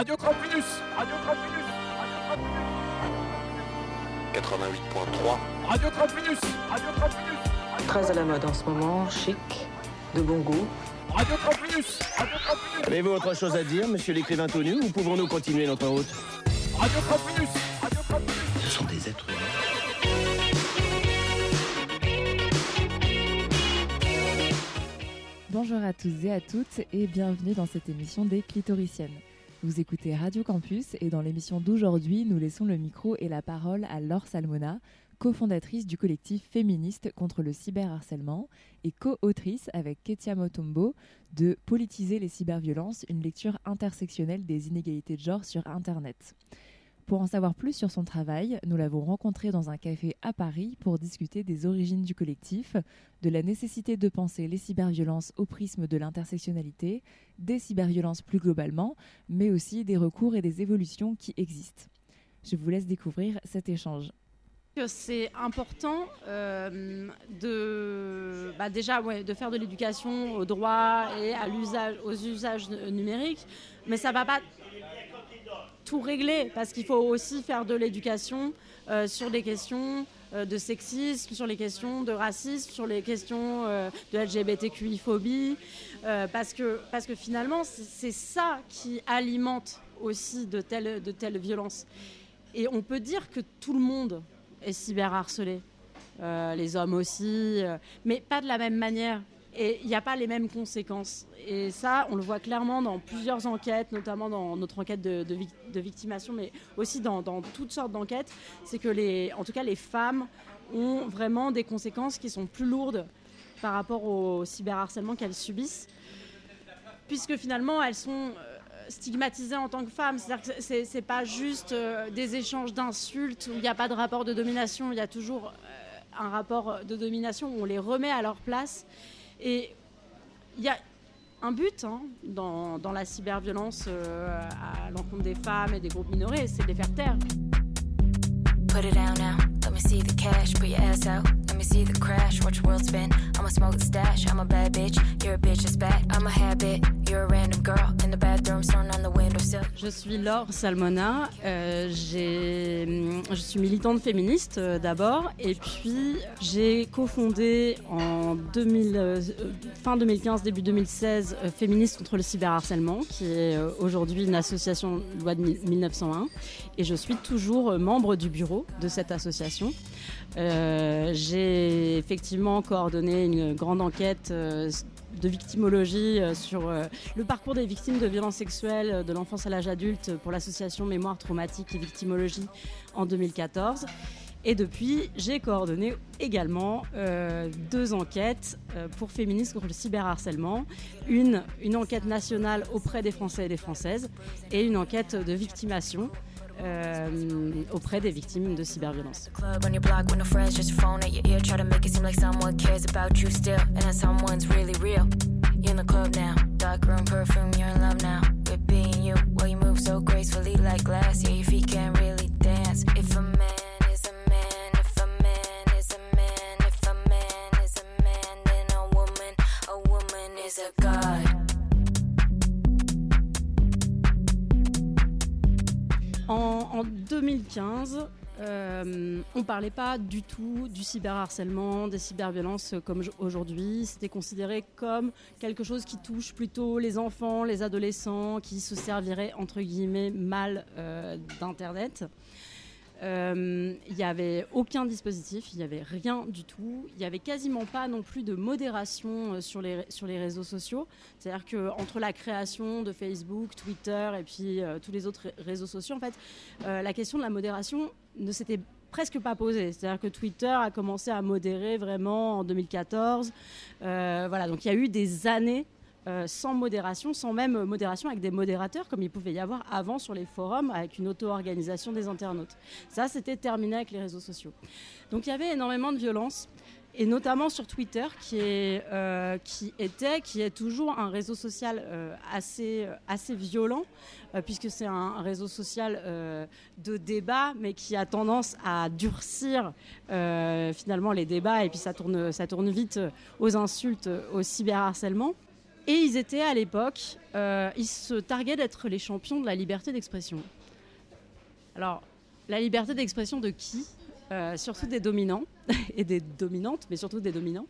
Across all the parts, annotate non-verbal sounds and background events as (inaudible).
Radio Campus. Radio Campus. Radio Campus 88.3 Radio Campus. Radio Campus. Très à la mode en ce moment, chic, de bon goût. Radio Campus. Radio Campus. Avez-vous autre chose à dire, monsieur l'écrivain tout nu, ou pouvons-nous continuer notre route? Radio Campus. Radio Campus. Ce sont des êtres humains. Bonjour à tous et à toutes et bienvenue dans cette émission des clitoriciennes. Vous écoutez Radio Campus et dans l'émission d'aujourd'hui, nous laissons le micro et la parole à Laure Salmona, cofondatrice du collectif féministe contre le cyberharcèlement et co-autrice avec Ketia Motombo de Politiser les cyberviolences, une lecture intersectionnelle des inégalités de genre sur Internet. Pour en savoir plus sur son travail, nous l'avons rencontré dans un café à Paris pour discuter des origines du collectif, de la nécessité de penser les cyberviolences au prisme de l'intersectionnalité, des cyberviolences plus globalement, mais aussi des recours et des évolutions qui existent. Je vous laisse découvrir cet échange. c'est important euh, de bah déjà de faire de l'éducation au droit et à aux usages numériques mais ça va pas tout régler parce qu'il faut aussi faire de l'éducation euh, sur les questions euh, de sexisme, sur les questions de racisme, sur les questions euh, de LGBTQI-phobie, parce, que, parce que finalement, c'est ça qui alimente aussi de telles, de telles violences. Et on peut dire que tout le monde est cyberharcelé, les hommes aussi, mais pas de la même manière. Et il n'y a pas les mêmes conséquences. Et ça, on le voit clairement dans plusieurs enquêtes, notamment dans notre enquête de, de, vic- de victimation, mais aussi dans, toutes sortes d'enquêtes. C'est que, en tout cas, les femmes ont vraiment des conséquences qui sont plus lourdes par rapport au cyberharcèlement qu'elles subissent, puisque finalement, elles sont euh, stigmatisées en tant que femmes. C'est-à-dire que c'est c'est pas juste euh, des échanges d'insultes où il n'y a pas de rapport de domination, il y a toujours euh, un rapport de domination où on les remet à leur place. Et il y a un but hein, dans, dans la cyberviolence euh, à l'encontre des femmes et des groupes minorés, c'est de les faire taire. Put it down now. Let me see the cash. Put your ass out. Let me see the crash. Watch world spin. I'ma smoke the stash. I'm a bad bitch. You're a bitch that's bad. I'm a habit. You're a random girl in the bathroom, throwing on the windowsill. Je suis Laure Salmona, euh, j'ai- je suis militante féministe euh, d'abord et puis j'ai cofondé en 2000, euh, fin 2015, début 2016 euh, Féministes contre le cyberharcèlement qui est aujourd'hui une association loi de 1901 et je suis toujours membre du bureau de cette association. J'ai effectivement coordonné une grande enquête euh, de victimologie euh, sur euh, le parcours des victimes de violences sexuelles de l'enfance à l'âge adulte pour l'association Mémoire traumatique et victimologie en 2014. Et depuis, j'ai coordonné également deux enquêtes pour féministes contre le cyberharcèlement. Une, une enquête nationale auprès des Français et des Françaises et une enquête de victimation euh, auprès des victimes de cyberviolence. God. En, en 2015, euh, on parlait pas du tout du cyberharcèlement, des cyberviolences comme aujourd'hui. C'était considéré comme quelque chose qui touche plutôt les enfants, les adolescents, qui se serviraient entre guillemets mal euh, d'Internet. Euh, Il n'y avait aucun dispositif, il n'y avait rien du tout. Il n'y avait quasiment pas non plus de modération euh, sur les, sur les réseaux sociaux. C'est-à-dire qu'entre la création de Facebook, Twitter et puis euh, tous les autres ré- réseaux sociaux, en fait, la question de la modération ne s'était presque pas posée. C'est-à-dire que Twitter a commencé à modérer vraiment en 2014. Euh, voilà, donc il y a eu des années euh, sans modération, sans même modération avec des modérateurs comme il pouvait y avoir avant sur les forums avec une auto-organisation des internautes. Ça, c'était terminé avec les réseaux sociaux. Donc il y avait énormément de violence et notamment sur Twitter, qui, est, euh, qui était, qui est toujours un réseau social euh, assez, assez violent, euh, puisque c'est un, réseau social euh, de débat, mais qui a tendance à durcir euh, finalement les débats, et puis ça tourne, ça tourne vite aux insultes, au cyberharcèlement. Et ils étaient à l'époque, euh, ils se targuaient d'être les champions de la liberté d'expression. Alors, la liberté d'expression de qui? Euh, Surtout des dominants (laughs) et des dominantes, mais surtout des dominants.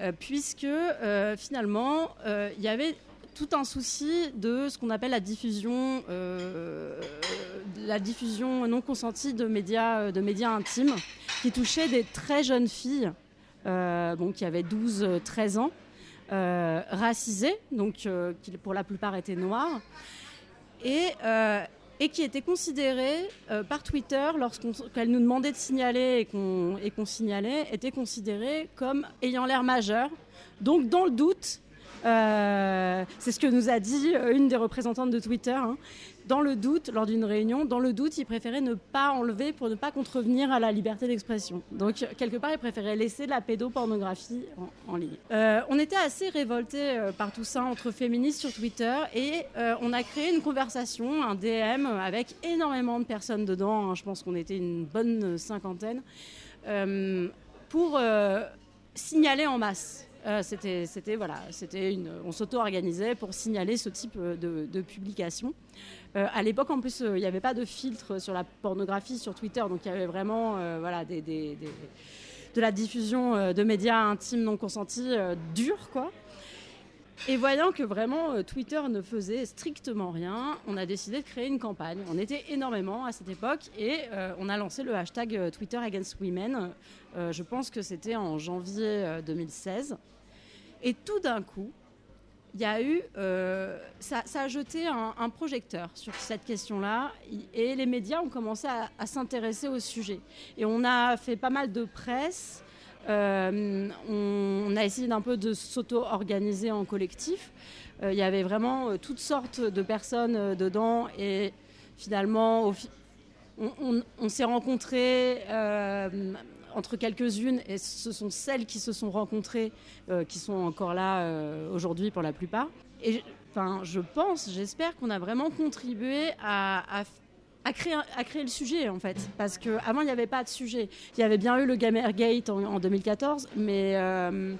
Euh, puisque finalement, il y avait tout un souci de ce qu'on appelle la diffusion, la diffusion non consentie de médias, de médias intimes, qui touchait des très jeunes filles, bon, qui avaient 12-13 ans, euh, racisées, donc euh, qui pour la plupart étaient noires, et, euh, et qui étaient considérées euh, par Twitter, lorsqu'elles nous demandaient de signaler et qu'on signalait, étaient considérées comme ayant l'air majeur. Donc dans le doute, c'est ce que nous a dit une des représentantes de Twitter. hein. Dans le doute, lors d'une réunion, dans le doute, ils préféraient ne pas enlever pour ne pas contrevenir à la liberté d'expression. Donc, quelque part, ils préféraient laisser de la pédopornographie en, ligne. Euh, on était assez révoltés euh, par tout ça entre féministes sur Twitter et euh, on a créé une conversation, un DM, avec énormément de personnes dedans. hein. Je pense qu'on était une bonne cinquantaine. pour signaler en masse. C'était, voilà, c'était une, on s'auto-organisait pour signaler ce type de publication. Euh, à l'époque, en plus, euh, il n'y avait pas de filtre sur la pornographie sur Twitter, donc il y avait vraiment euh, voilà, de la diffusion euh, de médias intimes non consentis durs, quoi. Et voyant que vraiment Twitter ne faisait strictement rien, on a décidé de créer une campagne. On était énormément à cette époque et on a lancé le hashtag Twitter Against Women. Je pense que c'était en janvier euh, 2016. Et tout d'un coup, il y a eu, euh, ça, a jeté un, projecteur sur cette question-là et les médias ont commencé à, s'intéresser au sujet. Et on a fait pas mal de presse. euh, on, a essayé d'un peu de s'auto-organiser en collectif. Euh, Il y avait vraiment toutes sortes de personnes dedans et finalement, on, s'est rencontrés entre quelques-unes et ce sont celles qui se sont rencontrées euh, qui sont encore là euh, aujourd'hui pour la plupart. Et enfin, je pense, j'espère qu'on a vraiment contribué à créer le sujet en fait. Parce qu'avant, il n'y avait pas de sujet. Il y avait bien eu le Gamergate en, en 2014, mais. euh,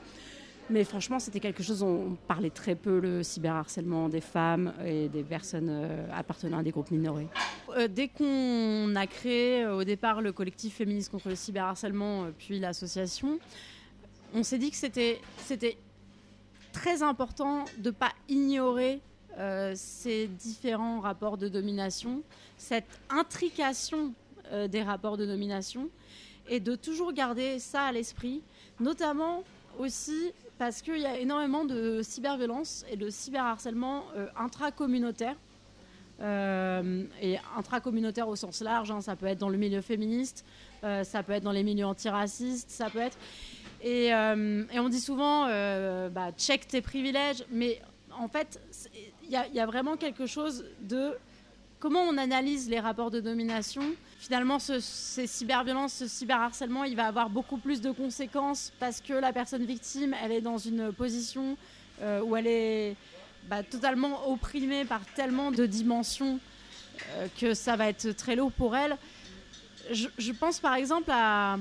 mais franchement, c'était quelque chose, on on parlait très peu le cyberharcèlement des femmes et des personnes euh, appartenant à des groupes minorés. Euh, dès qu'on a créé euh, au départ le collectif féministe contre le cyberharcèlement, puis l'association, on s'est dit que c'était c'était très important de ne pas ignorer ces différents rapports de domination, cette intrication des rapports de domination, et de toujours garder ça à l'esprit, notamment aussi parce qu'il y a énormément de cyberviolence et de cyberharcèlement euh, intracommunautaire. Euh, et intracommunautaire au sens large, hein, ça peut être dans le milieu féministe, euh, ça peut être dans les milieux antiracistes, ça peut être. Et, euh, on dit souvent, bah, check tes privilèges, mais en fait, il y a vraiment quelque chose de comment on analyse les rapports de domination. Finalement, ce, ces cyberviolences, ce cyberharcèlement, il va avoir beaucoup plus de conséquences parce que la personne victime, elle est dans une position euh, où elle est bah, totalement opprimée par tellement de dimensions euh, que ça va être très lourd pour elle. Je, pense par exemple à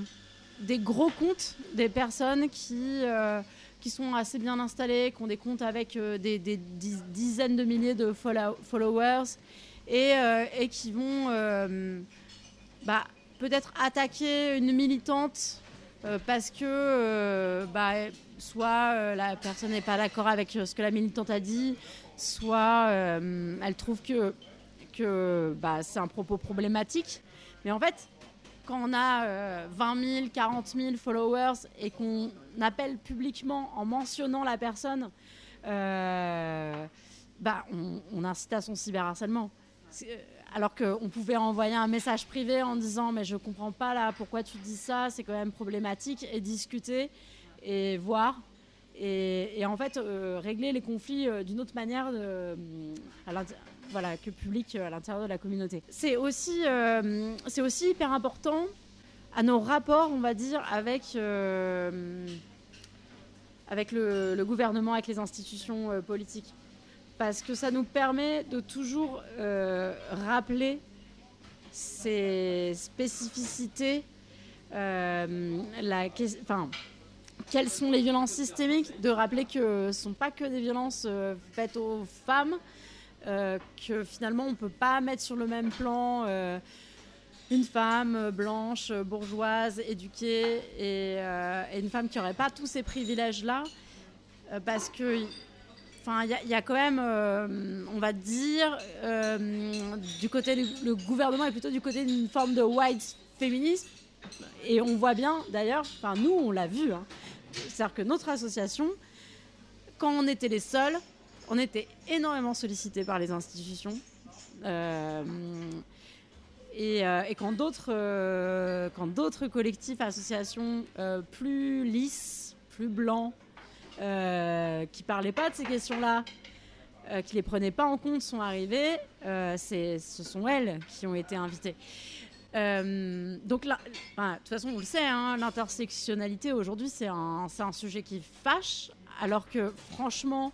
des gros comptes, des personnes qui, euh, qui sont assez bien installées, qui ont des comptes avec des, des diz- dizaines de milliers de follow- followers et, qui vont bah, peut-être attaquer une militante euh, parce que euh, bah, soit euh, la personne n'est pas d'accord avec ce que la militante a dit, soit elle trouve que, bah, c'est un propos problématique. Mais en fait, quand on a euh, 20 000, 40 000 followers et qu'on appelle publiquement en mentionnant la personne, on, on incite à son cyberharcèlement. Euh, Alors qu'on pouvait envoyer un message privé en disant mais je comprends pas là pourquoi tu dis ça, c'est quand même problématique et discuter et voir et, en fait euh, régler les conflits euh, d'une autre manière voilà, que public à l'intérieur de la communauté. C'est aussi, hyper important à nos rapports, on va dire, avec, le, gouvernement, avec les institutions politiques. Parce que ça nous permet de toujours euh, rappeler ces spécificités, euh, enfin, quelles sont les violences systémiques, de rappeler que ce ne sont pas que des violences euh, faites aux femmes, que finalement on ne peut pas mettre sur le même plan une femme blanche, bourgeoise, éduquée et, et une femme qui n'aurait pas tous ces privilèges-là, parce que Enfin, il y, a- quand même, euh, on va dire, euh, du côté du le gouvernement est plutôt du côté d'une forme de white féminisme. Et on voit bien, d'ailleurs, enfin nous, on l'a vu. hein. C'est-à-dire que notre association, quand on était les seuls, on était énormément sollicités par les institutions. Euh, et, quand d'autres collectifs, associations plus lisses, plus blancs, euh, qui parlaient pas de ces questions-là, euh, qui les prenaient pas en compte, sont arrivées, euh, ce sont elles qui ont été invitées. Euh, donc enfin, de toute façon, on le sait, hein, l'intersectionnalité aujourd'hui, c'est un, un sujet qui fâche, alors que franchement,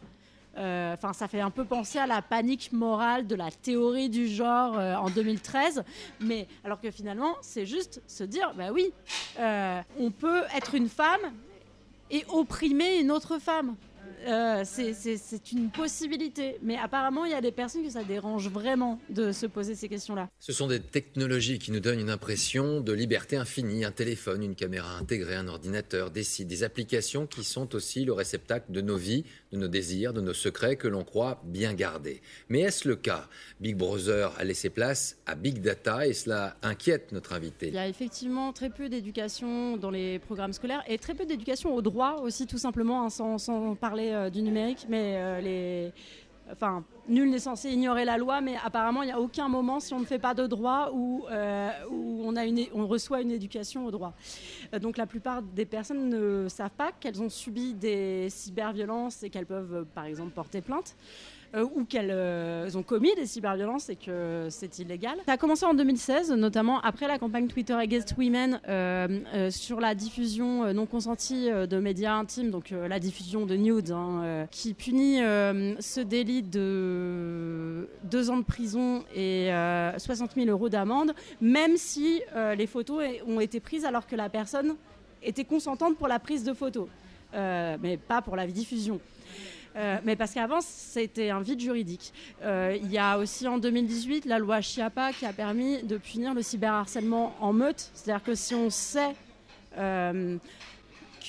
euh, ça fait un peu penser à la panique morale de la théorie du genre en 2013, mais alors que finalement, c'est juste se dire, bah oui, on peut être une femme et opprimer une autre femme. Euh, c'est- une possibilité, mais apparemment il y a des personnes que ça dérange vraiment de se poser ces questions-là. Ce sont des technologies qui nous donnent une impression de liberté infinie. Un téléphone, une caméra intégrée, un ordinateur, des sites, des applications qui sont aussi le réceptacle de nos vies, de nos désirs, de nos secrets que l'on croit bien gardés. Mais est-ce le cas? Big Brother a laissé place à Big Data et cela inquiète notre invité. Il y a effectivement très peu d'éducation dans les programmes scolaires et très peu d'éducation au droit aussi, tout simplement, hein, sans, parler euh, du numérique. Mais euh, les. Enfin, nul n'est censé ignorer la loi, mais apparemment, il n'y a aucun moment, si on ne fait pas de droit, où, euh, on, on reçoit une éducation au droit. Euh, donc, la plupart des personnes ne savent pas qu'elles ont subi des cyberviolences et qu'elles peuvent, euh, par exemple, porter plainte. Euh, ou qu'elles euh, ont commis des cyberviolences et que c'est illégal. Ça a commencé en 2016, notamment après la campagne Twitter Against Women euh, sur la diffusion non consentie de médias intimes, donc la diffusion de nudes, hein, qui punit ce délit de deux ans de prison et euh, 60 000 euros d'amende, même si les photos ont été prises alors que la personne était consentante pour la prise de photos, mais pas pour la diffusion. Euh, mais parce qu'avant, c'était un vide juridique. Euh, il y a aussi en 2018 la loi Chiapa qui a permis de punir le cyberharcèlement en meute. C'est-à-dire que si on sait euh,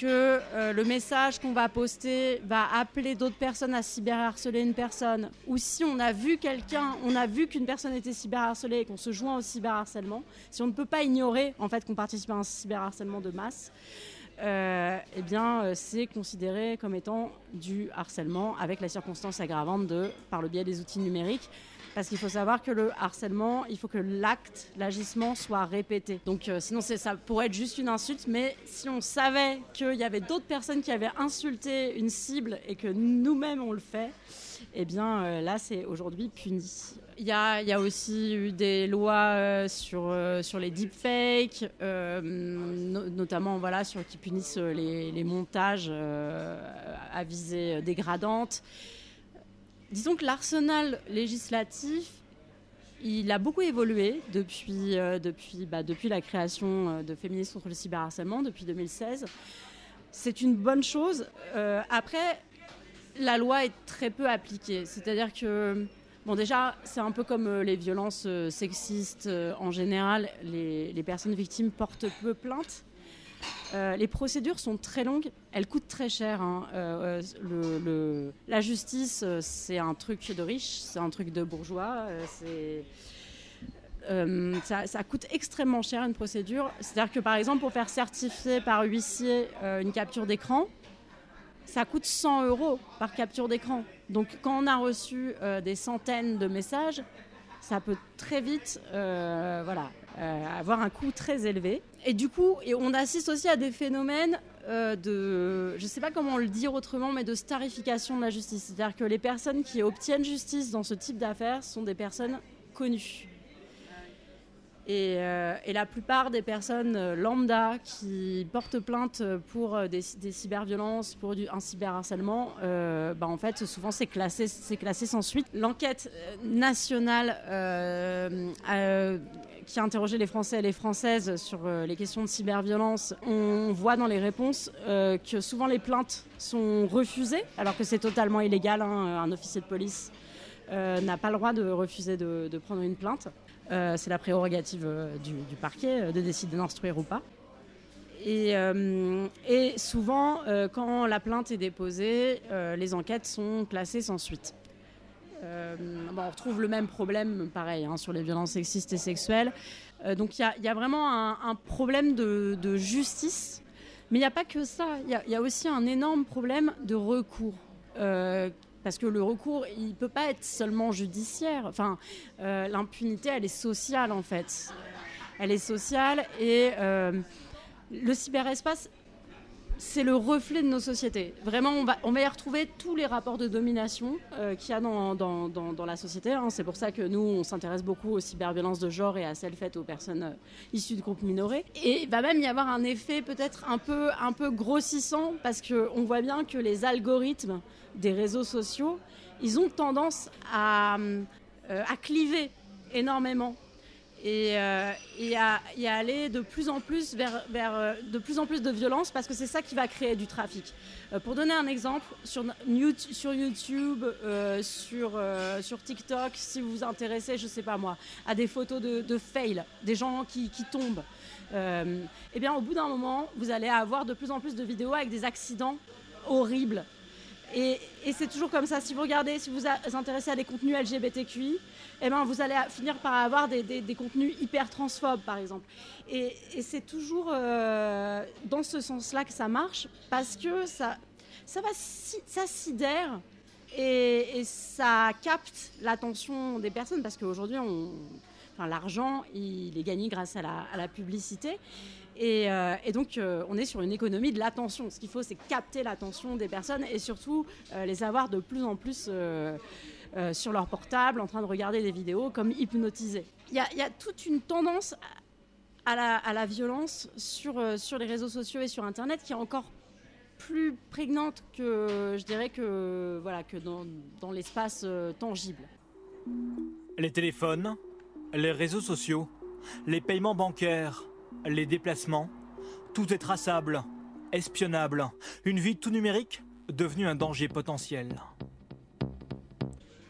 que le message qu'on va poster va appeler d'autres personnes à cyberharceler une personne, ou si on a vu quelqu'un, on a vu qu'une personne était cyberharcelée et qu'on se joint au cyberharcèlement, si on ne peut pas ignorer en fait qu'on participe à un cyberharcèlement de masse, euh, eh bien, euh, c'est considéré comme étant du harcèlement avec la circonstance aggravante de par le biais des outils numériques. Parce qu'il faut savoir que le harcèlement, il faut que l'acte, l'agissement soit répété. Donc euh, sinon, ça pourrait être juste une insulte, mais si on savait qu'il y avait d'autres personnes qui avaient insulté une cible et que nous-mêmes on le fait, eh bien euh, là, c'est aujourd'hui puni. Il y a, aussi eu des lois euh, sur, euh, sur les deepfakes, no- notamment voilà, sur, qui punissent les, montages à visée dégradante. Disons que l'arsenal législatif, il a beaucoup évolué depuis, depuis, bah, depuis la création de Féministes contre le cyberharcèlement, depuis 2016. C'est une bonne chose. Après, la loi est très peu appliquée. C'est-à-dire que, bon, déjà, c'est un peu comme euh, les violences euh, sexistes euh, en général. Les, personnes victimes portent peu plainte. Les procédures sont très longues, elles coûtent très cher. hein. La justice, c'est un truc de riche, c'est un truc de bourgeois. ça, ça coûte extrêmement cher une procédure. C'est-à-dire que par exemple, pour faire certifier par huissier une capture d'écran, ça coûte 100 euros par capture d'écran. Donc quand on a reçu euh, des centaines de messages, ça peut très vite euh, voilà, euh, avoir un coût très élevé. Et du coup, et on assiste aussi à des phénomènes de, je ne sais pas comment le dire autrement, mais de starification de la justice. C'est-à-dire que les personnes qui obtiennent justice dans ce type d'affaires sont des personnes connues. Et, euh, et la plupart des personnes euh, lambda qui portent plainte pour euh, des, des cyberviolences, pour un cyberharcèlement, euh, bah, en fait, souvent c'est classé, classé sans suite. L'enquête nationale qui a interrogé les Français et les Françaises sur les questions de cyberviolence, on voit dans les réponses que souvent les plaintes sont refusées, alors que c'est totalement illégal. hein. Un officier de police n'a pas le droit de refuser de prendre une plainte. Euh, c'est la prérogative euh, du, parquet euh, de décider d'instruire ou pas. Et, souvent, quand la plainte est déposée, les enquêtes sont classées sans suite. On retrouve le même problème, pareil, hein, sur les violences sexistes et sexuelles. Donc il y a, vraiment un, problème de, justice. Mais il n'y a pas que ça. Il y, a aussi un énorme problème de recours. Parce que le recours, il ne peut pas être seulement judiciaire. Enfin, euh, l'impunité, elle est sociale, en fait. Elle est sociale et euh, le cyberespace, c'est le reflet de nos sociétés. Vraiment, on va, on va y retrouver tous les rapports de domination euh, qu'il y a dans, dans, dans- la société. hein. C'est pour ça que nous, on s'intéresse beaucoup aux cyberviolences de genre et à celles faites aux personnes issues de groupes minorés. Et il va même y avoir un effet peut-être un peu, un peu grossissant parce qu'on voit bien que les algorithmes des réseaux sociaux, ils ont tendance à, euh, à cliver énormément et, euh, et à, aller de plus en plus vers, euh, de plus en plus de violence parce que c'est ça qui va créer du trafic. Pour donner un exemple, sur, sur YouTube, sur, sur TikTok, si vous vous intéressez, je sais pas moi, à des photos de, de fail, des gens qui, qui tombent, eh bien au bout d'un moment, vous allez avoir de plus en plus de vidéos avec des accidents horribles. Et, c'est toujours comme ça. Si vous regardez, si vous vous intéressez à des contenus LGBTQI, eh ben, vous allez finir par avoir des, contenus hyper transphobes, par exemple. Et, c'est toujours euh, dans ce sens-là que ça marche, parce que ça, ça, sidère et, ça capte l'attention des personnes, parce qu'aujourd'hui, l'argent, il est gagné grâce à la publicité. Et, euh, et donc, euh, on est sur une économie de l'attention. Ce qu'il faut, c'est capter l'attention des personnes et surtout euh, les avoir de plus en plus sur leur portable, en train de regarder des vidéos comme hypnotisés. Il y a, toute une tendance à la, violence sur, les réseaux sociaux et sur Internet qui est encore plus prégnante que, je dirais, que, voilà, que dans, l'espace tangible. Les téléphones, les réseaux sociaux, les paiements bancaires, les déplacements, tout est traçable, espionnable. Une vie tout numérique devenue un danger potentiel.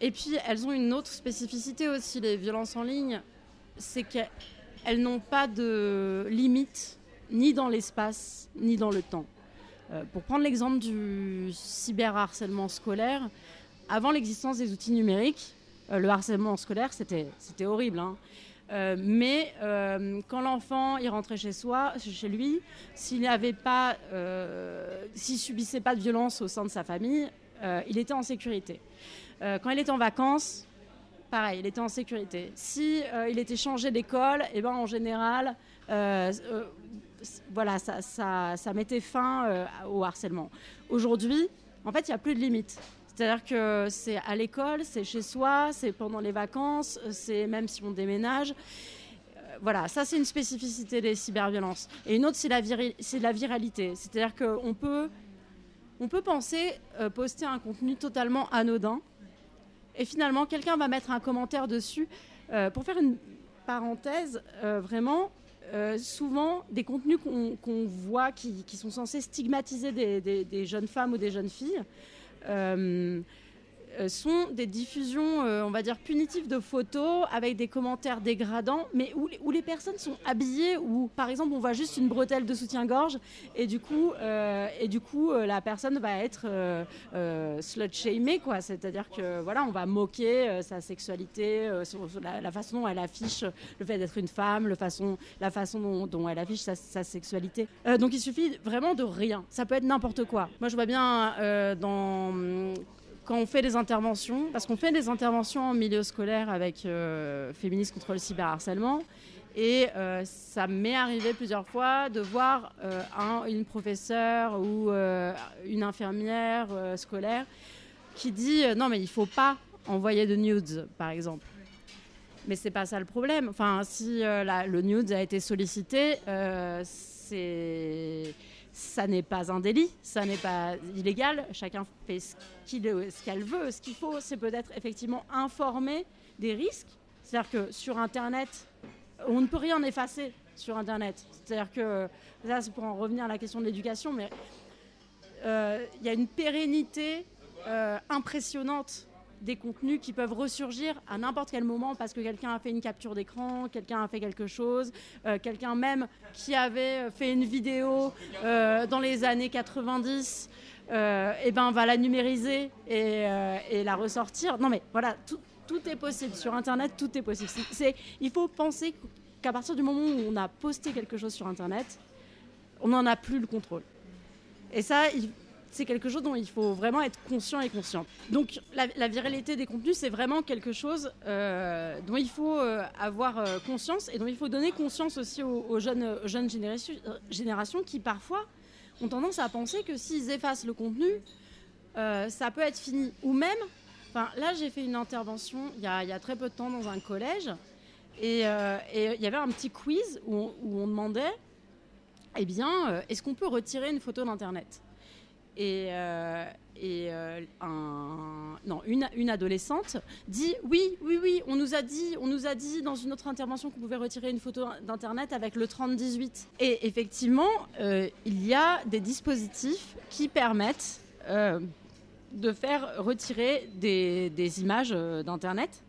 Et puis, elles ont une autre spécificité aussi, les violences en ligne, c'est qu'elles n'ont pas de limite, ni dans l'espace, ni dans le temps. Euh, pour prendre l'exemple du cyberharcèlement scolaire, avant l'existence des outils numériques, euh, le harcèlement scolaire, c'était horrible. hein. Euh, mais euh, quand l'enfant il rentrait chez soi, chez lui, s'il n'avait pas, euh, s'il subissait pas de violence au sein de sa famille, il était en sécurité. Quand il était en vacances, pareil, il était en sécurité. Si il était changé d'école, et ben en général, voilà, ça, ça, ça mettait fin au harcèlement. Aujourd'hui, en fait, il n'y a plus de limite. C'est-à-dire que c'est à l'école, c'est chez soi, c'est pendant les vacances, c'est même si on déménage. Euh, Voilà, ça c'est une spécificité des cyberviolences. Et une autre, c'est la, viralité. C'est-à-dire qu'on peut, on peut penser euh, poster un contenu totalement anodin, et finalement quelqu'un va mettre un commentaire dessus. Euh, pour faire une parenthèse, vraiment, souvent des contenus qu'on voit qui, sont censés stigmatiser des jeunes femmes ou des jeunes filles euh, sont des diffusions, euh, on va dire, punitives de photos avec des commentaires dégradants, mais où, les- personnes sont habillées, où par exemple on voit juste une bretelle de soutien-gorge, et du coup, euh, et du coup euh, la personne va être euh, euh, slut-shamée, quoi. C'est-à-dire que voilà, on va moquer euh, sa sexualité, euh, la, façon dont elle affiche le fait d'être une femme, la façon dont, elle affiche sa, sexualité. Euh, donc il suffit vraiment de rien. Ça peut être n'importe quoi. Moi je vois bien euh, dans quand on fait des interventions, parce qu'on fait des interventions en milieu scolaire avec euh, Féministes contre le cyberharcèlement, et euh, ça m'est arrivé plusieurs fois de voir euh, un- une professeure ou une infirmière scolaire qui dit non mais il faut pas envoyer de nudes, par exemple. Mais c'est pas ça le problème. Enfin, si le nude a été sollicité, c'est ça n'est pas un délit, ça n'est pas illégal. Chacun fait ce qu'il ce qu'elle veut. Ce qu'il faut, c'est peut-être effectivement informer des risques. C'est-à-dire que sur Internet, on ne peut rien effacer sur Internet. C'est-à-dire que, là, c'est pour en revenir à la question de l'éducation, mais euh, il y a une pérennité euh, impressionnante des contenus qui peuvent ressurgir à n'importe quel moment parce que quelqu'un a fait une capture d'écran, quelqu'un a fait quelque chose, euh, quelqu'un même qui avait fait une vidéo euh, dans les années 90, euh, et ben va la numériser et, euh, la ressortir. Non mais voilà, tout, est possible sur Internet, tout est possible. C'est- il faut penser qu'à partir du moment où on a posté quelque chose sur Internet, on n'en a plus le contrôle. Et ça, c'est quelque chose dont il faut vraiment être conscient et consciente. Donc la, viralité des contenus, c'est vraiment quelque chose euh, dont il faut euh, avoir euh, conscience et dont il faut donner conscience aussi aux, jeunes, générations, qui parfois ont tendance à penser que s'ils effacent le contenu, ça peut être fini. Ou même, là j'ai fait une intervention il y, a, très peu de temps dans un collège et, il y avait un petit quiz où on, où on demandait, eh bien, est-ce qu'on peut retirer une photo d'Internet? Et, euh, euh, non, une, adolescente dit oui, oui, oui, on nous a dit, on nous a dit dans une autre intervention qu'on pouvait retirer une photo d'internet avec le 3018. Et effectivement, euh, il y a des dispositifs qui permettent de faire retirer des, images d'internet.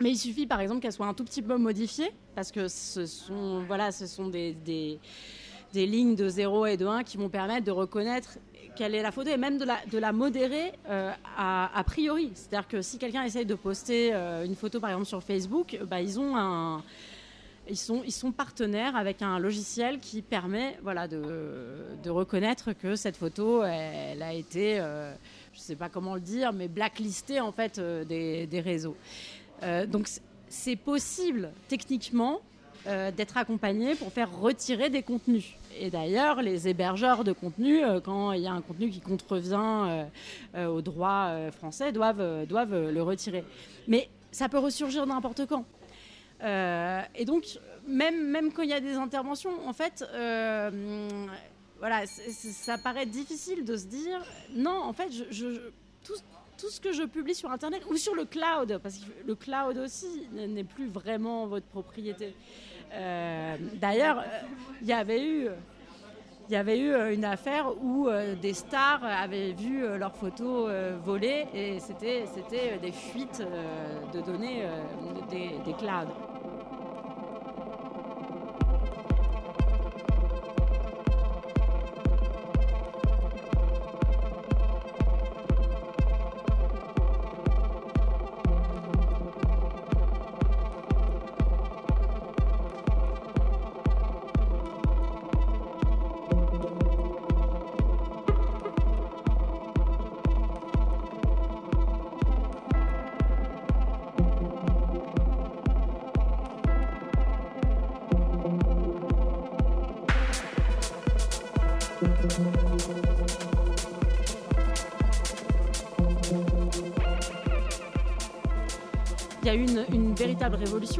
Mais il suffit par exemple qu'elles soient un tout petit peu modifiées parce que ce sont, voilà, ce sont des, des, des lignes de 0 et de 1 qui vont permettre de reconnaître quelle est la photo et même de la, modérer euh, a, a priori. C'est-à-dire que si quelqu'un essaye de poster euh, une photo par exemple sur Facebook, bah, ils ont. Ils sont, partenaires avec un logiciel qui permet voilà, de, reconnaître que cette photo, elle, a été, euh, je ne sais pas comment le dire, mais blacklistée en fait des, réseaux. Donc c'est possible techniquement euh, d'être accompagné pour faire retirer des contenus. Et d'ailleurs, les hébergeurs de contenu, euh, quand il y a un contenu qui contrevient euh, euh, au droit français, doivent, doivent le retirer. Mais ça peut ressurgir n'importe quand. Et donc, même, même quand il y a des interventions, en fait, voilà, ça paraît difficile de se dire non, en fait, je- je- tout, tout ce que je publie sur Internet ou sur le cloud, parce que le cloud aussi n'est plus vraiment votre propriété. Euh, D'ailleurs, il y avait eu. Il y avait eu euh, une affaire où euh, des stars avaient vu leurs photos volées et c'était des fuites de données des clouds.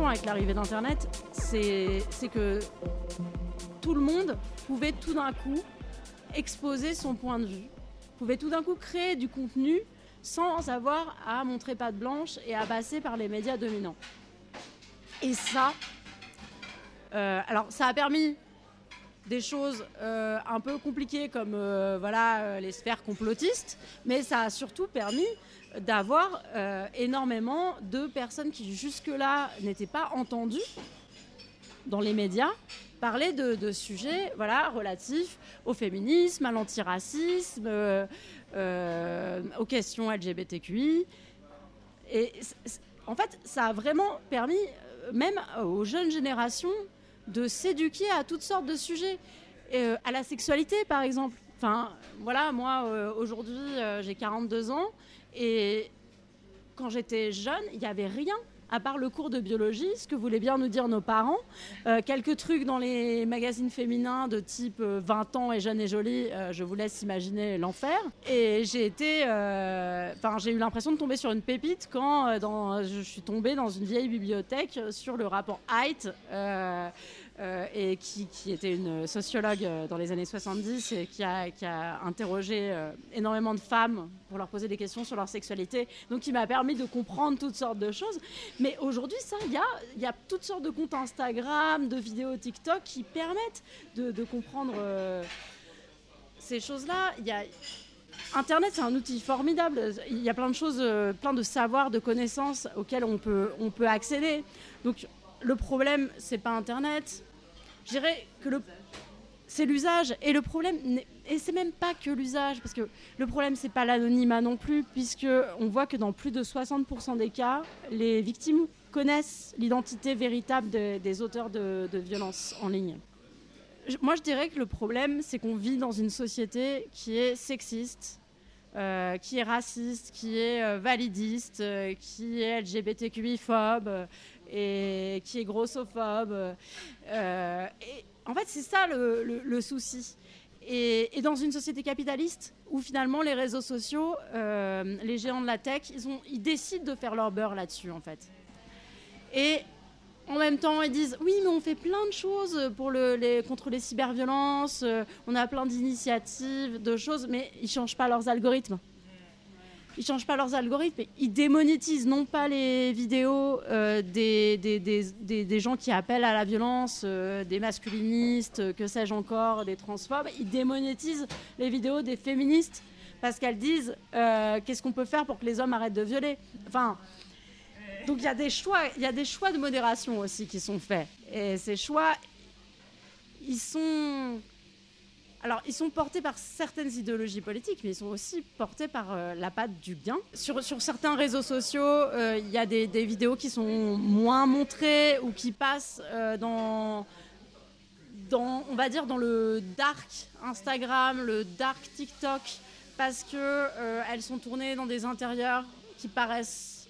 Avec l'arrivée d'Internet, c'est que tout le monde pouvait tout d'un coup exposer son point de vue, pouvait tout d'un coup créer du contenu sans avoir à montrer patte blanche et à passer par les médias dominants. Et ça, euh, alors ça a permis des choses euh, un peu compliquées comme euh, voilà, les sphères complotistes, mais ça a surtout permis d'avoir euh, énormément de personnes qui jusque-là n'étaient pas entendues dans les médias parler de, sujets voilà, relatifs au féminisme, à l'antiracisme, euh, euh, aux questions LGBTQI. Et en fait, ça a vraiment permis, même aux jeunes générations, de s'éduquer à toutes sortes de sujets. Et, à la sexualité, par exemple. Enfin, voilà, moi, euh, aujourd'hui, euh, j'ai 42 ans. Et quand j'étais jeune, il n'y avait rien à part le cours de biologie, ce que voulaient bien nous dire nos parents. Euh, quelques trucs dans les magazines féminins de type euh, 20 ans et jeune et jolie, je vous laisse imaginer l'enfer. Et j'ai été, enfin, j'ai eu l'impression de tomber sur une pépite quand je suis tombée dans une vieille bibliothèque sur le rapport Height. Euh, et qui, était une sociologue euh, dans les années 70 et qui a, interrogé euh, énormément de femmes pour leur poser des questions sur leur sexualité. Donc, qui m'a permis de comprendre toutes sortes de choses. Mais aujourd'hui, ça, il y a, toutes sortes de comptes Instagram, de vidéos TikTok qui permettent de, comprendre ces choses-là. Internet, c'est un outil formidable. Il y a plein de choses, plein de savoirs, de connaissances auxquels on peut, on peut accéder. Donc, le problème, c'est pas Internet. Je dirais que c'est l'usage. Et le problème, et c'est même pas que l'usage, parce que le problème, c'est pas l'anonymat non plus, puisque on voit que dans plus de 60% des cas, les victimes connaissent l'identité véritable de- des auteurs de, de violences en ligne. Moi, je dirais que le problème, c'est qu'on vit dans une société qui est sexiste, euh, qui est raciste, qui est euh, validiste, euh, qui est LGBTQI-phobe et qui est grossophobe. euh, et en fait, c'est ça le, souci. Et, dans une société capitaliste où finalement les réseaux sociaux, euh, les géants de la tech, ils, ont, décident de faire leur beurre là-dessus en fait. Et en même temps, ils disent oui, mais on fait plein de choses pour le, les, contre les cyberviolences, euh, on a plein d'initiatives, de choses, mais ils changent pas leurs algorithmes. Ils changent pas leurs algorithmes, ils démonétisent non pas les vidéos euh, des, des, des, des- gens qui appellent à la violence, euh, des masculinistes, euh, que sais-je encore, des transphobes, ils démonétisent les vidéos des féministes parce qu'elles disent qu'est-ce qu'on peut faire pour que les hommes arrêtent de violer. Enfin, donc il y a des choix, il y a des choix de modération aussi qui sont faits. Et ces choix, ils sont, alors ils sont portés par certaines idéologies politiques, mais ils sont aussi portés par euh, la patte du bien. Sur, certains réseaux sociaux, euh, il y a des, vidéos qui sont moins montrées ou qui passent euh, dans dans, on va dire, dans le dark Instagram, le dark TikTok, parce que elles sont tournées dans des intérieurs qui paraissent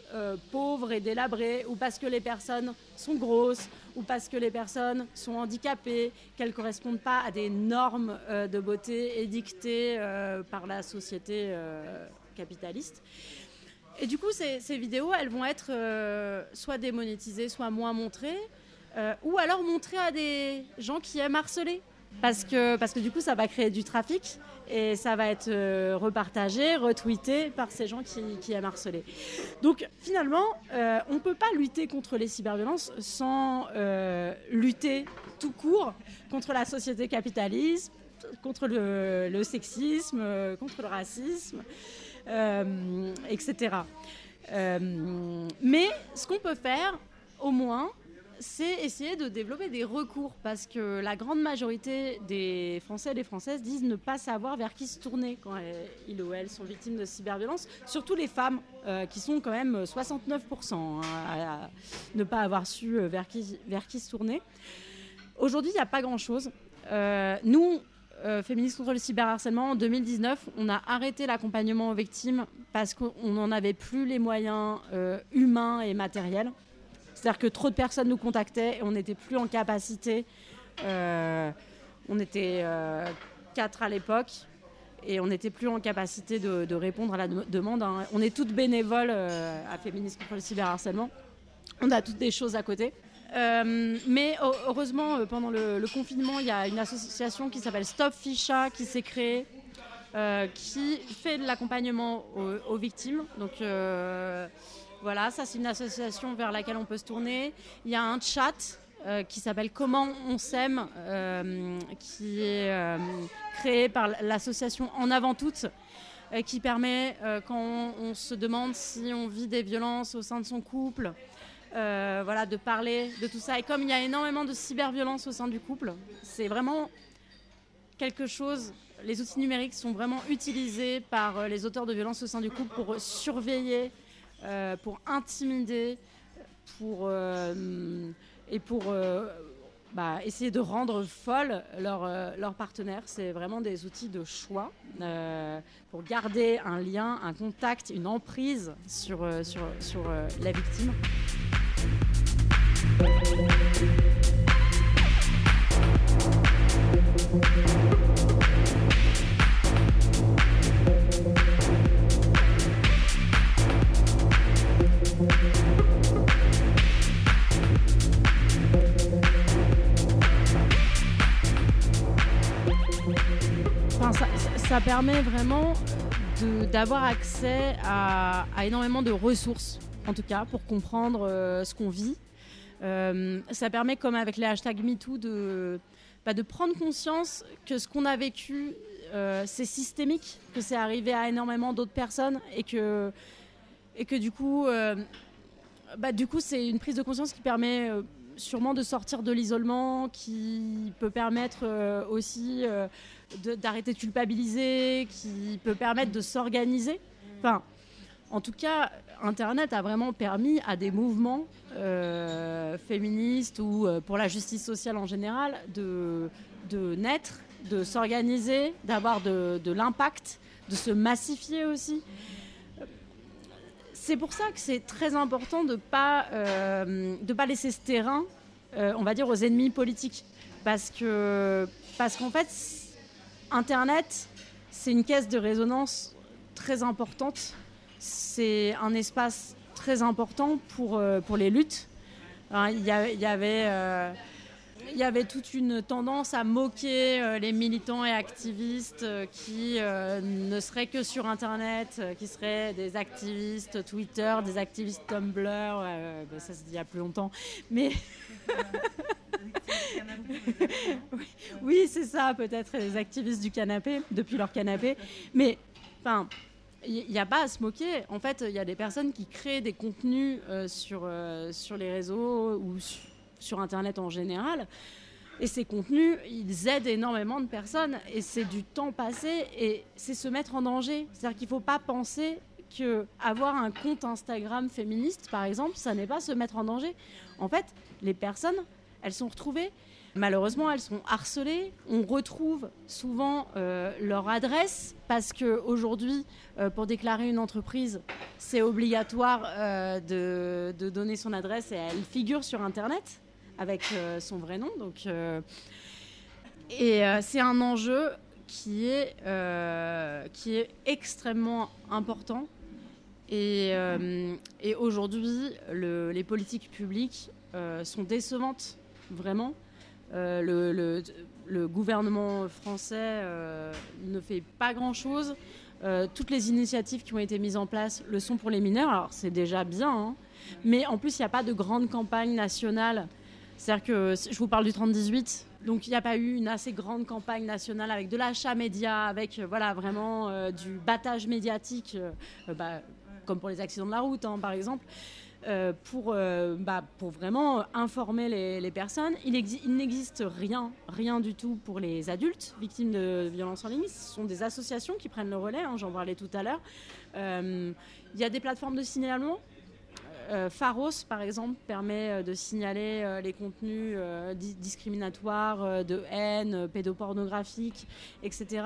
pauvres et délabrés, ou parce que les personnes sont grosses, ou parce que les personnes sont handicapées, qu'elles correspondent pas à des normes euh, de beauté édictées euh, par la société euh, capitaliste. Et du coup, ces, ces vidéos, elles vont être soit démonétisées, soit moins montrées, ou alors montrées à des gens qui aiment harceler. Parce que, parce que du coup, ça va créer du trafic et ça va être euh, repartagé, retweeté par ces gens qui, qui aiment harceler. Donc finalement, euh, on ne peut pas lutter contre les cyberviolences sans euh, lutter tout court contre la société capitaliste, contre le, sexisme, contre le racisme, etc. Mais ce qu'on peut faire, au moins, c'est essayer de développer des recours parce que la grande majorité des Français et des Françaises disent ne pas savoir vers qui se tourner quand ils ou elles sont victimes de cyberviolence, surtout les femmes euh, qui sont quand même 69% hein, à, ne pas avoir su euh, vers qui, vers qui se tourner. Aujourd'hui, il n'y a pas grand-chose. Euh, nous, Féministes contre le cyberharcèlement, en 2019, on a arrêté l'accompagnement aux victimes parce qu'on n'en avait plus les moyens humains et matériels. C'est-à-dire que trop de personnes nous contactaient et on n'était plus en capacité. euh, on était euh, quatre à l'époque et on n'était plus en capacité de, répondre à la de- demande. hein. On est toutes bénévoles euh, à Féministes contre le cyberharcèlement. On a toutes des choses à côté. Mais heu- heureusement, pendant le, confinement, il y a une association qui s'appelle Stop Ficha qui s'est créée, qui fait de l'accompagnement aux, aux victimes. Donc voilà, ça c'est une association vers laquelle on peut se tourner. Il y a un chat euh, qui s'appelle Comment on s'aime, euh, qui est euh, créé par l'association En avant toutes, qui permet quand on, se demande si on vit des violences au sein de son couple, voilà, de parler de tout ça. Et comme il y a énormément de cyberviolence au sein du couple, c'est vraiment quelque chose. Les outils numériques sont vraiment utilisés par les auteurs de violences au sein du couple pour surveiller, euh, pour intimider, pour euh, et pour euh, bah, essayer de rendre folle leur, euh, leur partenaire. C'est vraiment des outils de choix euh, pour garder un lien, un contact, une emprise sur, euh, sur, sur euh, la victime. Ça permet vraiment de- d'avoir accès à, énormément de ressources, en tout cas, pour comprendre euh, ce qu'on vit. Euh, ça permet, comme avec les hashtags MeToo, de, bah, prendre conscience que ce qu'on a vécu, euh, c'est systémique, que c'est arrivé à énormément d'autres personnes et que, et que du coup, euh, bah, du coup, c'est une prise de conscience qui permet euh, sûrement de sortir de l'isolement, qui peut permettre euh, aussi d'arrêter de culpabiliser, qui peut permettre de s'organiser. Enfin, en tout cas, Internet a vraiment permis à des mouvements euh, féministes ou euh, pour la justice sociale en général de, naître, de s'organiser, d'avoir de, l'impact, de se massifier aussi. C'est pour ça que c'est très important de ne pas, euh, pas laisser ce terrain, on va dire, aux ennemis politiques. Parce que parce qu'en fait, Internet, c'est une caisse de résonance très importante. C'est un espace très important pour, euh, pour les luttes. Hein, Il y, avait, euh, il y avait toute une tendance à moquer euh, les militants et activistes euh, qui euh, ne seraient que sur Internet, qui seraient des activistes Twitter, des activistes Tumblr. bah, ça, c'est il y a plus longtemps. Mais (laughs) oui, c'est ça, peut-être les activistes du canapé, depuis leur canapé. Mais, enfin, il n'y a pas à se moquer. En fait, il y a des personnes qui créent des contenus sur, sur les réseaux ou su- sur Internet en général. Et ces contenus, ils aident énormément de personnes. Et c'est du temps passé et c'est se mettre en danger. C'est-à-dire qu'il ne faut pas penser que avoir un compte Instagram féministe, par exemple, ça n'est pas se mettre en danger. En fait, les personnes, elles sont retrouvées. Malheureusement, elles sont harcelées. On retrouve souvent euh, leur adresse parce qu'aujourd'hui, pour déclarer une entreprise, c'est obligatoire euh, de, de donner son adresse et elle figure sur Internet avec euh, son vrai nom. Donc, euh, et euh, c'est un enjeu qui est, qui est extrêmement important. Et, aujourd'hui, le- les politiques publiques sont décevantes, vraiment. Le, gouvernement français ne fait pas grand-chose. Toutes les initiatives qui ont été mises en place le sont pour les mineurs. Alors c'est déjà bien, hein. mais en plus il n'y a pas de grande campagne nationale. C'est-à-dire que je vous parle du 30-18, donc il n'y a pas eu une assez grande campagne nationale avec de l'achat média, avec euh, voilà vraiment euh, du battage médiatique, euh, bah, comme pour les accidents de la route hein, par exemple. pour, bah, pour vraiment informer les, personnes. Il, exi- il n'existe rien, rien du tout pour les adultes victimes de violences en ligne. Ce sont des associations qui prennent le relais, hein, j'en parlais tout à l'heure. Il y a des plateformes de signalement. Euh, Pharos, par exemple, permet euh, de signaler euh, les contenus di- discriminatoires, de haine, pédopornographiques, etc.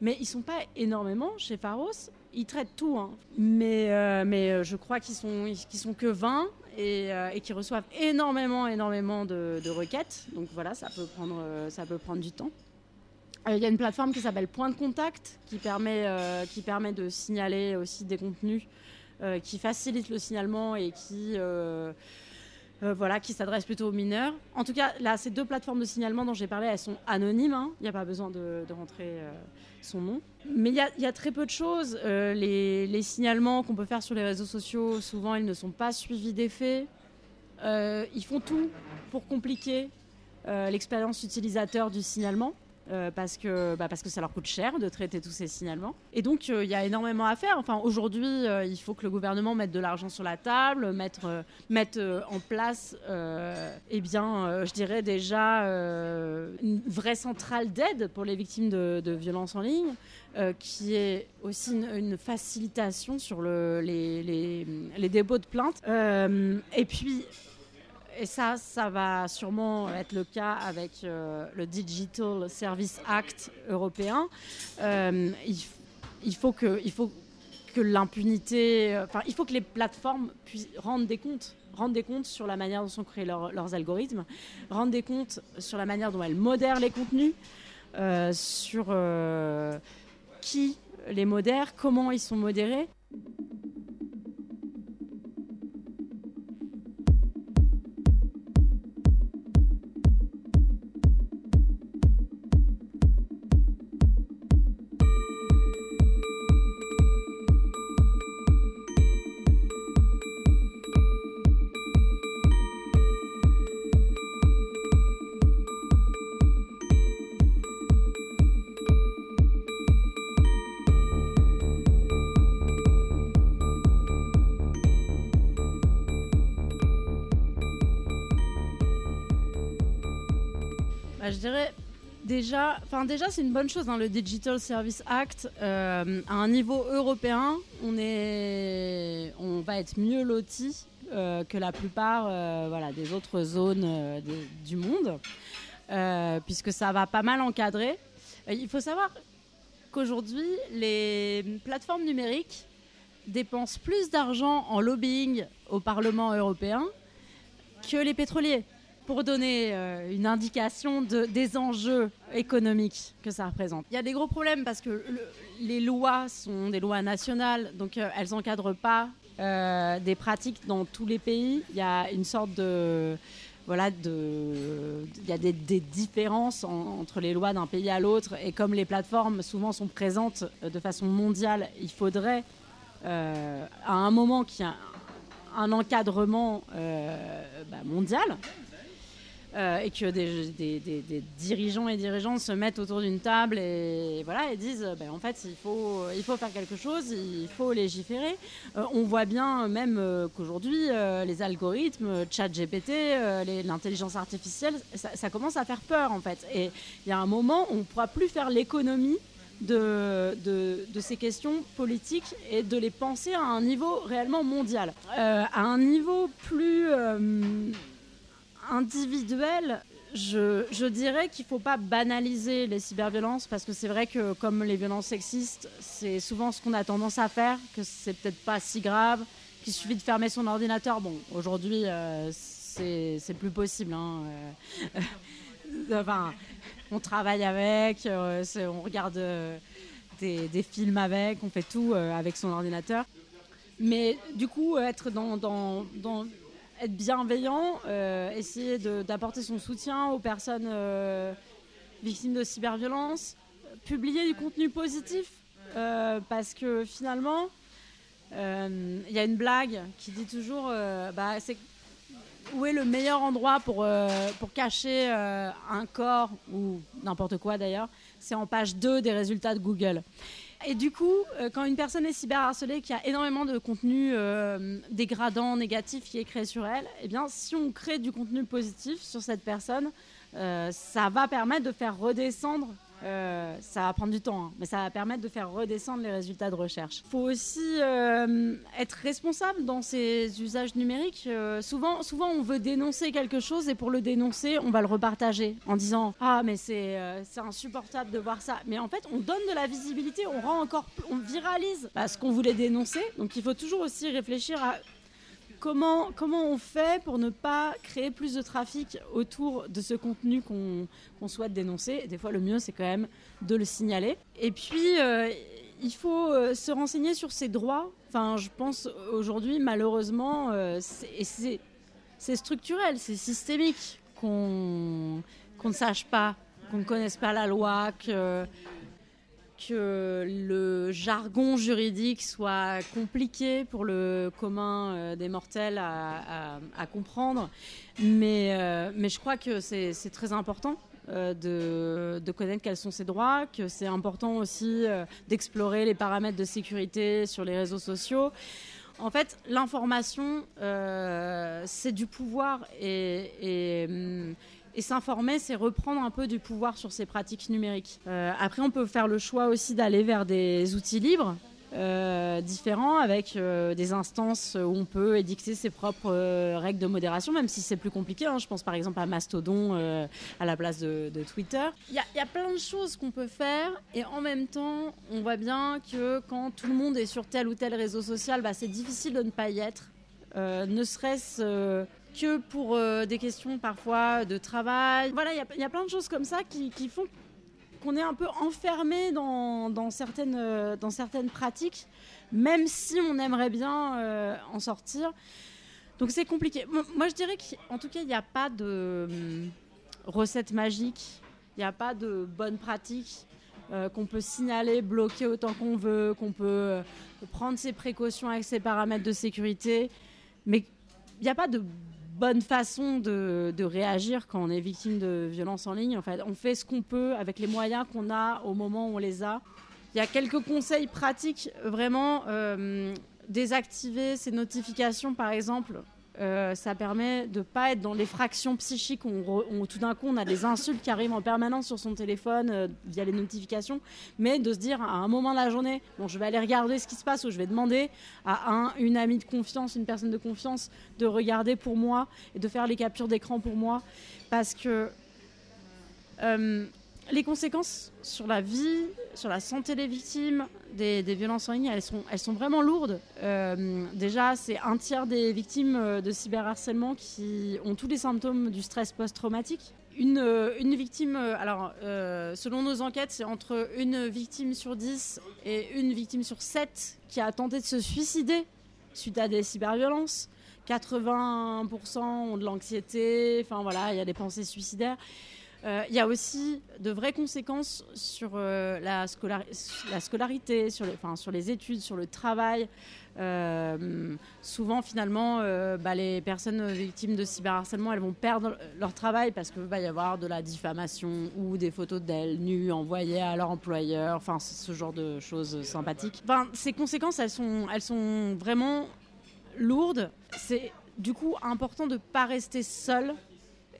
Mais ils sont pas énormément chez Pharos. Ils traitent tout, hein. mais, je crois qu'ils sont, sont que 20 et, euh, qu'ils reçoivent énormément, énormément de, requêtes. Donc voilà, ça peut prendre, du temps. Il y a une plateforme qui s'appelle Point de Contact qui permet, de signaler aussi des contenus qui facilite le signalement et qui, euh, euh, voilà, qui s'adresse plutôt aux mineurs. En tout cas, là, ces deux plateformes de signalement dont j'ai parlé, elles sont anonymes. hein. Il n'y a pas besoin de, rentrer euh, son nom. Mais il y, a- très peu de choses. Euh, les, signalements qu'on peut faire sur les réseaux sociaux, souvent, ils ne sont pas suivis d'effet. Euh, ils font tout pour compliquer euh, l'expérience utilisateur du signalement. Euh, parce, que, bah, parce que ça leur coûte cher de traiter tous ces signalements. Et donc, euh, il y a énormément à faire. Enfin, aujourd'hui, euh, il faut que le gouvernement mette de l'argent sur la table, mettre, mettre en place, eh bien, je dirais déjà une vraie centrale d'aide pour les victimes de, violences en ligne, qui est aussi une, facilitation sur le, les, les, dépôts de plainte. Et puis, et ça, ça va sûrement être le cas avec euh, le Digital Service Act européen. Euh, il, faut que, l'impunité, enfin, il faut que les plateformes puissent rendre des comptes, rendre des comptes sur la manière dont sont créés leurs- algorithmes, rendre des comptes sur la manière dont elles modèrent les contenus, euh, sur qui les modère, comment ils sont modérés. Bah, je dirais déjà, enfin déjà c'est une bonne chose, hein, le Digital Service Act. Euh, à un niveau européen, on, va être mieux loti euh, que la plupart euh, des autres zones du monde, puisque ça va pas mal encadrer. Il faut savoir qu'aujourd'hui, les plateformes numériques dépensent plus d'argent en lobbying au Parlement européen que les pétroliers pour donner euh, une indication de- des enjeux économiques que ça représente. Il y a des gros problèmes parce que le- les lois sont des lois nationales, donc euh, elles n'encadrent pas euh, des pratiques dans tous les pays. Il y a une sorte de... Voilà, de, il y a des, différences en- entre les lois d'un pays à l'autre et comme les plateformes souvent sont présentes de façon mondiale, il faudrait à un moment qu'il y a un encadrement bah, mondial euh, et que des, dirigeants et dirigeantes se mettent autour d'une table et voilà et disent euh, ben, en fait il faut il faut faire quelque chose il faut légiférer Euh, on voit bien même qu'aujourd'hui les algorithmes chat GPT l'intelligence artificielle ça, ça commence à faire peur en fait et il y a un moment on ne pourra plus faire l'économie de, de, de ces questions politiques et de les penser à un niveau réellement mondial. À un niveau plus individuel, je, dirais qu'il ne faut pas banaliser les cyberviolences parce que c'est vrai que comme les violences sexistes, c'est souvent ce qu'on a tendance à faire, que c'est peut-être pas si grave, qu'il suffit de fermer son ordinateur. Bon, aujourd'hui, euh, c'est plus possible. hein, (laughs) euh, enfin, on travaille avec, euh, on regarde euh, des, films avec, on fait tout euh, avec son ordinateur. Mais du coup, être dans- être bienveillant, euh, essayer d'apporter son soutien aux personnes euh, victimes de cyberviolence, publier du contenu positif, euh, parce que finalement, il y a une blague qui dit toujours, bah, où est le meilleur endroit pour, pour cacher un corps ou n'importe quoi d'ailleurs? C'est en page 2 des résultats de Google. Et du coup, euh, quand une personne est cyberharcelée, qui a énormément de contenu euh, dégradant, négatif qui est créé sur elle, eh bien, si on crée du contenu positif sur cette personne, euh, ça va permettre de faire redescendre. Euh, ça va prendre du temps, hein, mais ça va permettre de faire redescendre les résultats de recherche. Il faut aussi euh, être responsable dans ces usages numériques. Euh, souvent, souvent, on veut dénoncer quelque chose et pour le dénoncer, on va le repartager en disant Ah, mais c'est insupportable de voir ça. Mais en fait, on donne de la visibilité, on rend encore, on viralise ce qu'on voulait dénoncer. Donc, il faut toujours aussi réfléchir à comment, comment on fait pour ne pas créer plus de trafic autour de ce contenu qu'on souhaite dénoncer? Des fois, le mieux, c'est quand même de le signaler. Et puis, euh, il faut euh, se renseigner sur ses droits. Enfin, je pense aujourd'hui, malheureusement, euh, c'est- structurel, c'est systémique qu'on ne sache pas, qu'on ne connaisse pas la loi, que que le jargon juridique soit compliqué pour le commun euh, des mortels à, comprendre. Mais, euh, mais je crois que c'est très important euh, de, connaître quels sont ses droits, que c'est important aussi d'explorer les paramètres de sécurité sur les réseaux sociaux. En fait, l'information, c'est du pouvoir et, hum, et s'informer, c'est reprendre un peu du pouvoir sur ces pratiques numériques. Euh, après, on peut faire le choix aussi d'aller vers des outils libres. euh, différents avec euh, des instances où on peut édicter ses propres règles de modération, même si c'est plus compliqué. hein. Je pense par exemple à Mastodon à la place de, Twitter. Il y, a- plein de choses qu'on peut faire et en même temps, on voit bien que quand tout le monde est sur tel ou tel réseau social, bah, c'est difficile de ne pas y être. Ne serait-ce que pour euh, des questions parfois de travail. Voilà, il y a- plein de choses comme ça qui, font qu'on est un peu enfermé dans, certaines, euh, dans certaines pratiques, même si on aimerait bien euh, en sortir. Donc c'est compliqué. Mo- Moi je dirais qu'en tout cas, il n'y a pas de hum, recette magique, il n'y a pas de bonne pratique qu'on peut signaler, bloquer autant qu'on veut, qu'on peut prendre ses précautions avec ses paramètres de sécurité. Mais il n'y a pas de bonne façon de, réagir quand on est victime de violences en ligne. En fait, on fait ce qu'on peut avec les moyens qu'on a au moment où on les a. Il y a quelques conseils pratiques, vraiment euh, désactiver ces notifications, par exemple, euh, ça permet de pas être dans les fractions psychiques où tout d'un coup on a des insultes qui arrivent en permanence sur son téléphone euh, via les notifications, mais de se dire à un moment de la journée, bon, je vais aller regarder ce qui se passe ou je vais demander à un, une amie de confiance, une personne de confiance, de regarder pour moi et de faire les captures d'écran pour moi, parce que euh, les conséquences sur la vie, sur la santé des victimes des, violences en ligne, elles sont, vraiment lourdes. Euh, déjà, c'est un tiers des victimes euh, de cyberharcèlement qui ont tous les symptômes du stress post-traumatique. Une, euh, victime, alors selon nos enquêtes, c'est entre une victime sur 10 et une victime sur 7 qui a tenté de se suicider suite à des cyberviolences. 80% ont de l'anxiété, enfin voilà, il y a des pensées suicidaires. Euh, Il y a aussi de vraies conséquences sur euh, la, scolari- la scolarité, sur les, études, sur le travail. Euh, souvent, finalement, euh, bah, les personnes victimes de cyberharcèlement, elles vont perdre leur travail parce qu'il va y avoir de la diffamation ou des photos d'elles nues envoyées à leur employeur, enfin ce genre de choses sympathiques. Ces conséquences, elles sont, elles sont vraiment lourdes. C'est du coup important de ne pas rester seul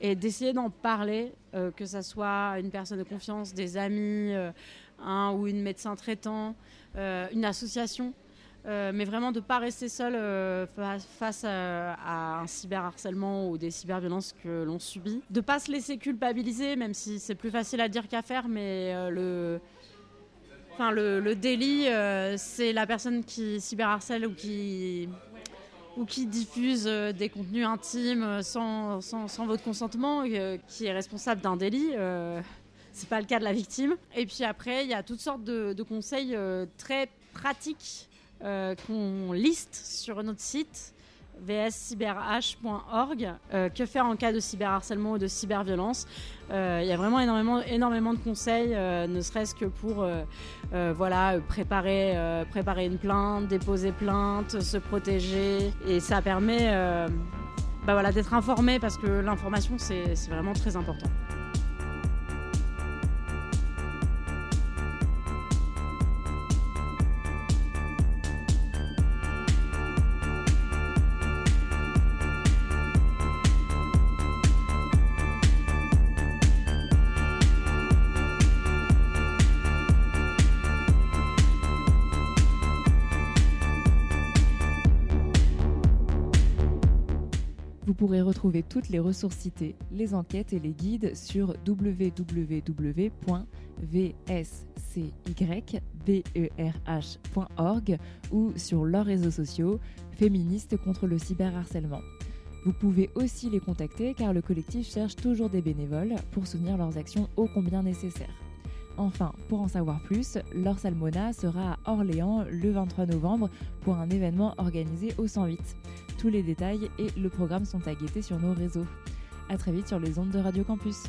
et d'essayer d'en parler, euh, que ça soit une personne de confiance, des amis, euh, un ou une médecin traitant, euh, une association. Mais vraiment de ne pas rester seul fa- face à, à un cyberharcèlement ou des cyberviolences que l'on subit. De ne pas se laisser culpabiliser, même si c'est plus facile à dire qu'à faire, mais le, enfin, le, délit, c'est la personne qui cyberharcèle ou qui, ou qui diffuse euh, des contenus intimes euh, sans, sans, sans votre consentement, euh, qui est responsable d'un délit. C'est pas le cas de la victime. Et puis après, il y a toutes sortes de, de conseils très pratiques qu'on liste sur notre site vscyberh.org. Euh, que faire en cas de cyberharcèlement ou de cyberviolence? Euh, Il y a vraiment énormément, énormément de conseils, euh, ne serait-ce que pour voilà, préparer, préparer une plainte, déposer plainte, se protéger. Et ça permet bah voilà, d'être informé parce que l'information, c'est vraiment très important. Pourrez retrouver toutes les ressources citées, les enquêtes et les guides sur www.vscyberh.org ou sur leurs réseaux sociaux féministes contre le cyberharcèlement. Vous pouvez aussi les contacter car le collectif cherche toujours des bénévoles pour soutenir leurs actions ô combien nécessaires. Enfin, pour en savoir plus, Laure Salmona sera à Orléans le 23 novembre pour un événement organisé au 108. Tous les détails et le programme sont à guetter sur nos réseaux. A très vite sur les ondes de Radio Campus.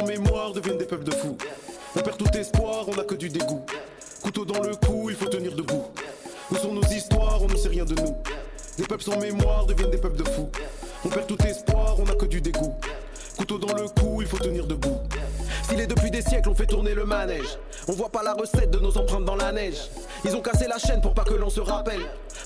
Sans mémoire deviennent des peuples de fous. On perd tout espoir, on n'a que du dégoût. Couteau dans le cou, il faut tenir debout. Où sont nos histoires On ne sait rien de nous. Des peuples sans mémoire deviennent des peuples de fous. On perd tout espoir, on n'a que du dégoût. Couteau dans le cou, il faut tenir debout. S'il est depuis des siècles, on fait tourner le manège. On voit pas la recette de nos empreintes dans la neige. Ils ont cassé la chaîne pour pas que l'on se rappelle.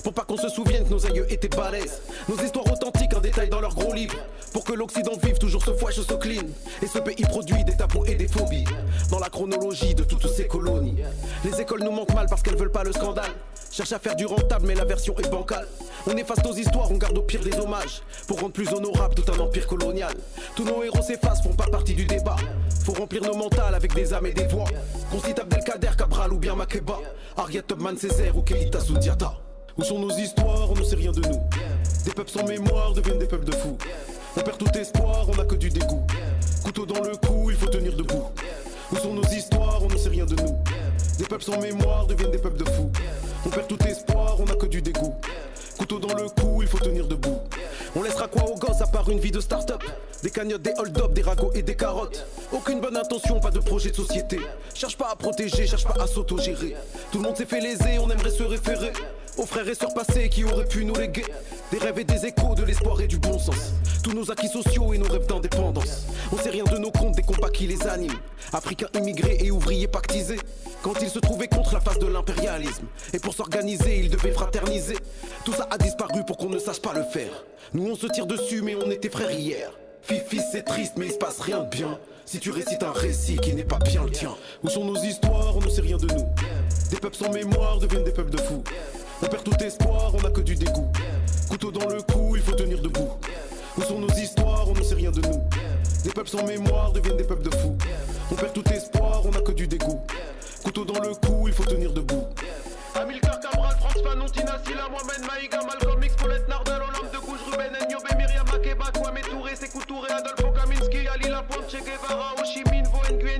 Pour pas qu'on se souvienne que nos aïeux étaient balèzes. Nos histoires authentiques en détail dans leurs gros livres. Pour que l'Occident vive toujours ce fouet, se clean. Et ce pays produit des tabous et des phobies. Dans la chronologie de toutes ces colonies. Les écoles nous manquent mal parce qu'elles veulent pas le scandale. Cherche à faire du rentable, mais la version est bancale. On efface nos histoires, on garde au pire des hommages. Pour rendre plus honorable tout un empire colonial. Tous nos héros s'effacent, font pas partie du débat. Faut remplir nos mentales avec des âmes et des voix. Qu'on cite Abdelkader, Cabral ou bien Makeba. Ariat Tubman, Césaire ou Keita Sundiata. Où sont nos histoires On ne sait rien de nous. Des peuples sans mémoire deviennent des peuples de fous. On perd tout espoir, on n'a que du dégoût. Couteau dans le cou, il faut tenir debout. Où sont nos histoires On ne sait rien de nous. Des peuples sans mémoire deviennent des peuples de fous. On perd tout espoir, on n'a que du dégoût. Couteau dans le cou, il faut tenir debout. On laissera quoi aux gosses à part une vie de start-up Des cagnottes, des hold-up, des ragots et des carottes. Aucune bonne intention, pas de projet de société. Cherche pas à protéger, cherche pas à s'autogérer. Tout le monde s'est fait léser, on aimerait se référer aux frères et sœurs passés qui auraient pu nous léguer des rêves et des échos, de l'espoir et du bon sens. Tous nos acquis sociaux et nos rêves d'indépendance. On sait rien de nos comptes, des combats qui les animent. Africains immigrés et ouvriers pactisés. Quand ils se trouvaient contre la face de l'impérialisme. Et pour s'organiser, ils devaient fraterniser. Tout ça a disparu pour qu'on ne sache pas le faire. Nous on se tire dessus, mais on était frères hier. Fifi, c'est triste, mais il se passe rien de bien. Si tu récites un récit qui n'est pas bien le tien. Où sont nos histoires? On ne sait rien de nous. Des peuples sans mémoire deviennent des peuples de fous. On perd tout espoir, on n'a que du dégoût. Couteau dans le cou, il faut tenir debout. Où sont nos histoires On ne sait rien de nous. Des peuples sans mémoire deviennent des peuples de fous. On perd tout espoir, on n'a que du dégoût. Couteau dans le cou, il faut tenir debout. Amilcar Cabral, France Fanon, Tina Silla, Mohamed Maïga, Malcolm X, Paulette Nardal, Olympe de Gouges, Ruben Nyobe, Myriam Makeba, Kwame Touré, Sekou Touré, Adolfo Kaminski, Ali Lapointe, Che Guevara, Ho Chi Minh,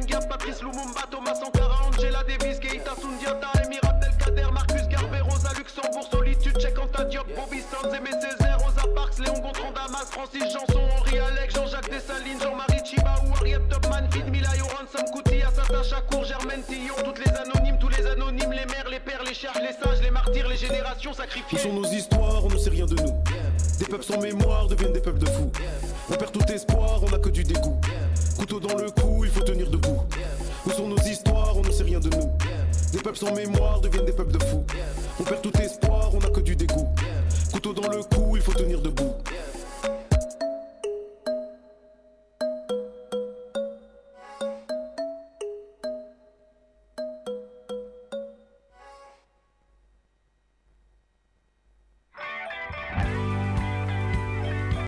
Nguyen Patrice Lumumba, Thomas Sankara, Luxembourg, Solitude, Anta Diop, Bobby Sands, Aimé Césaire, Rosa Parks, Léon Gontran, Damas, Francis Janson, Henri Alex, Jean-Jacques Dessalines, Jean-Marie Chiba ou Harriet Topman, Fid Mila, Yoran, Sam Kouti, Assata Chakour, Germaine Tillon, toutes les anonymes, tous les anonymes, les mères, les pères, les chers, les sages, les martyrs, les générations Où sacrifiées. sont nos histoires On ne sait rien de nous. Des peuples sans mémoire deviennent des peuples de fous. On perd tout espoir, on n'a que du dégoût. Couteau dans le cou, il faut tenir debout. Où sont nos histoires On ne sait rien de nous. Peuples sans mémoire deviennent des peuples de fous. On perd tout espoir, on n'a que du dégoût. Couteau dans le cou, il faut tenir debout.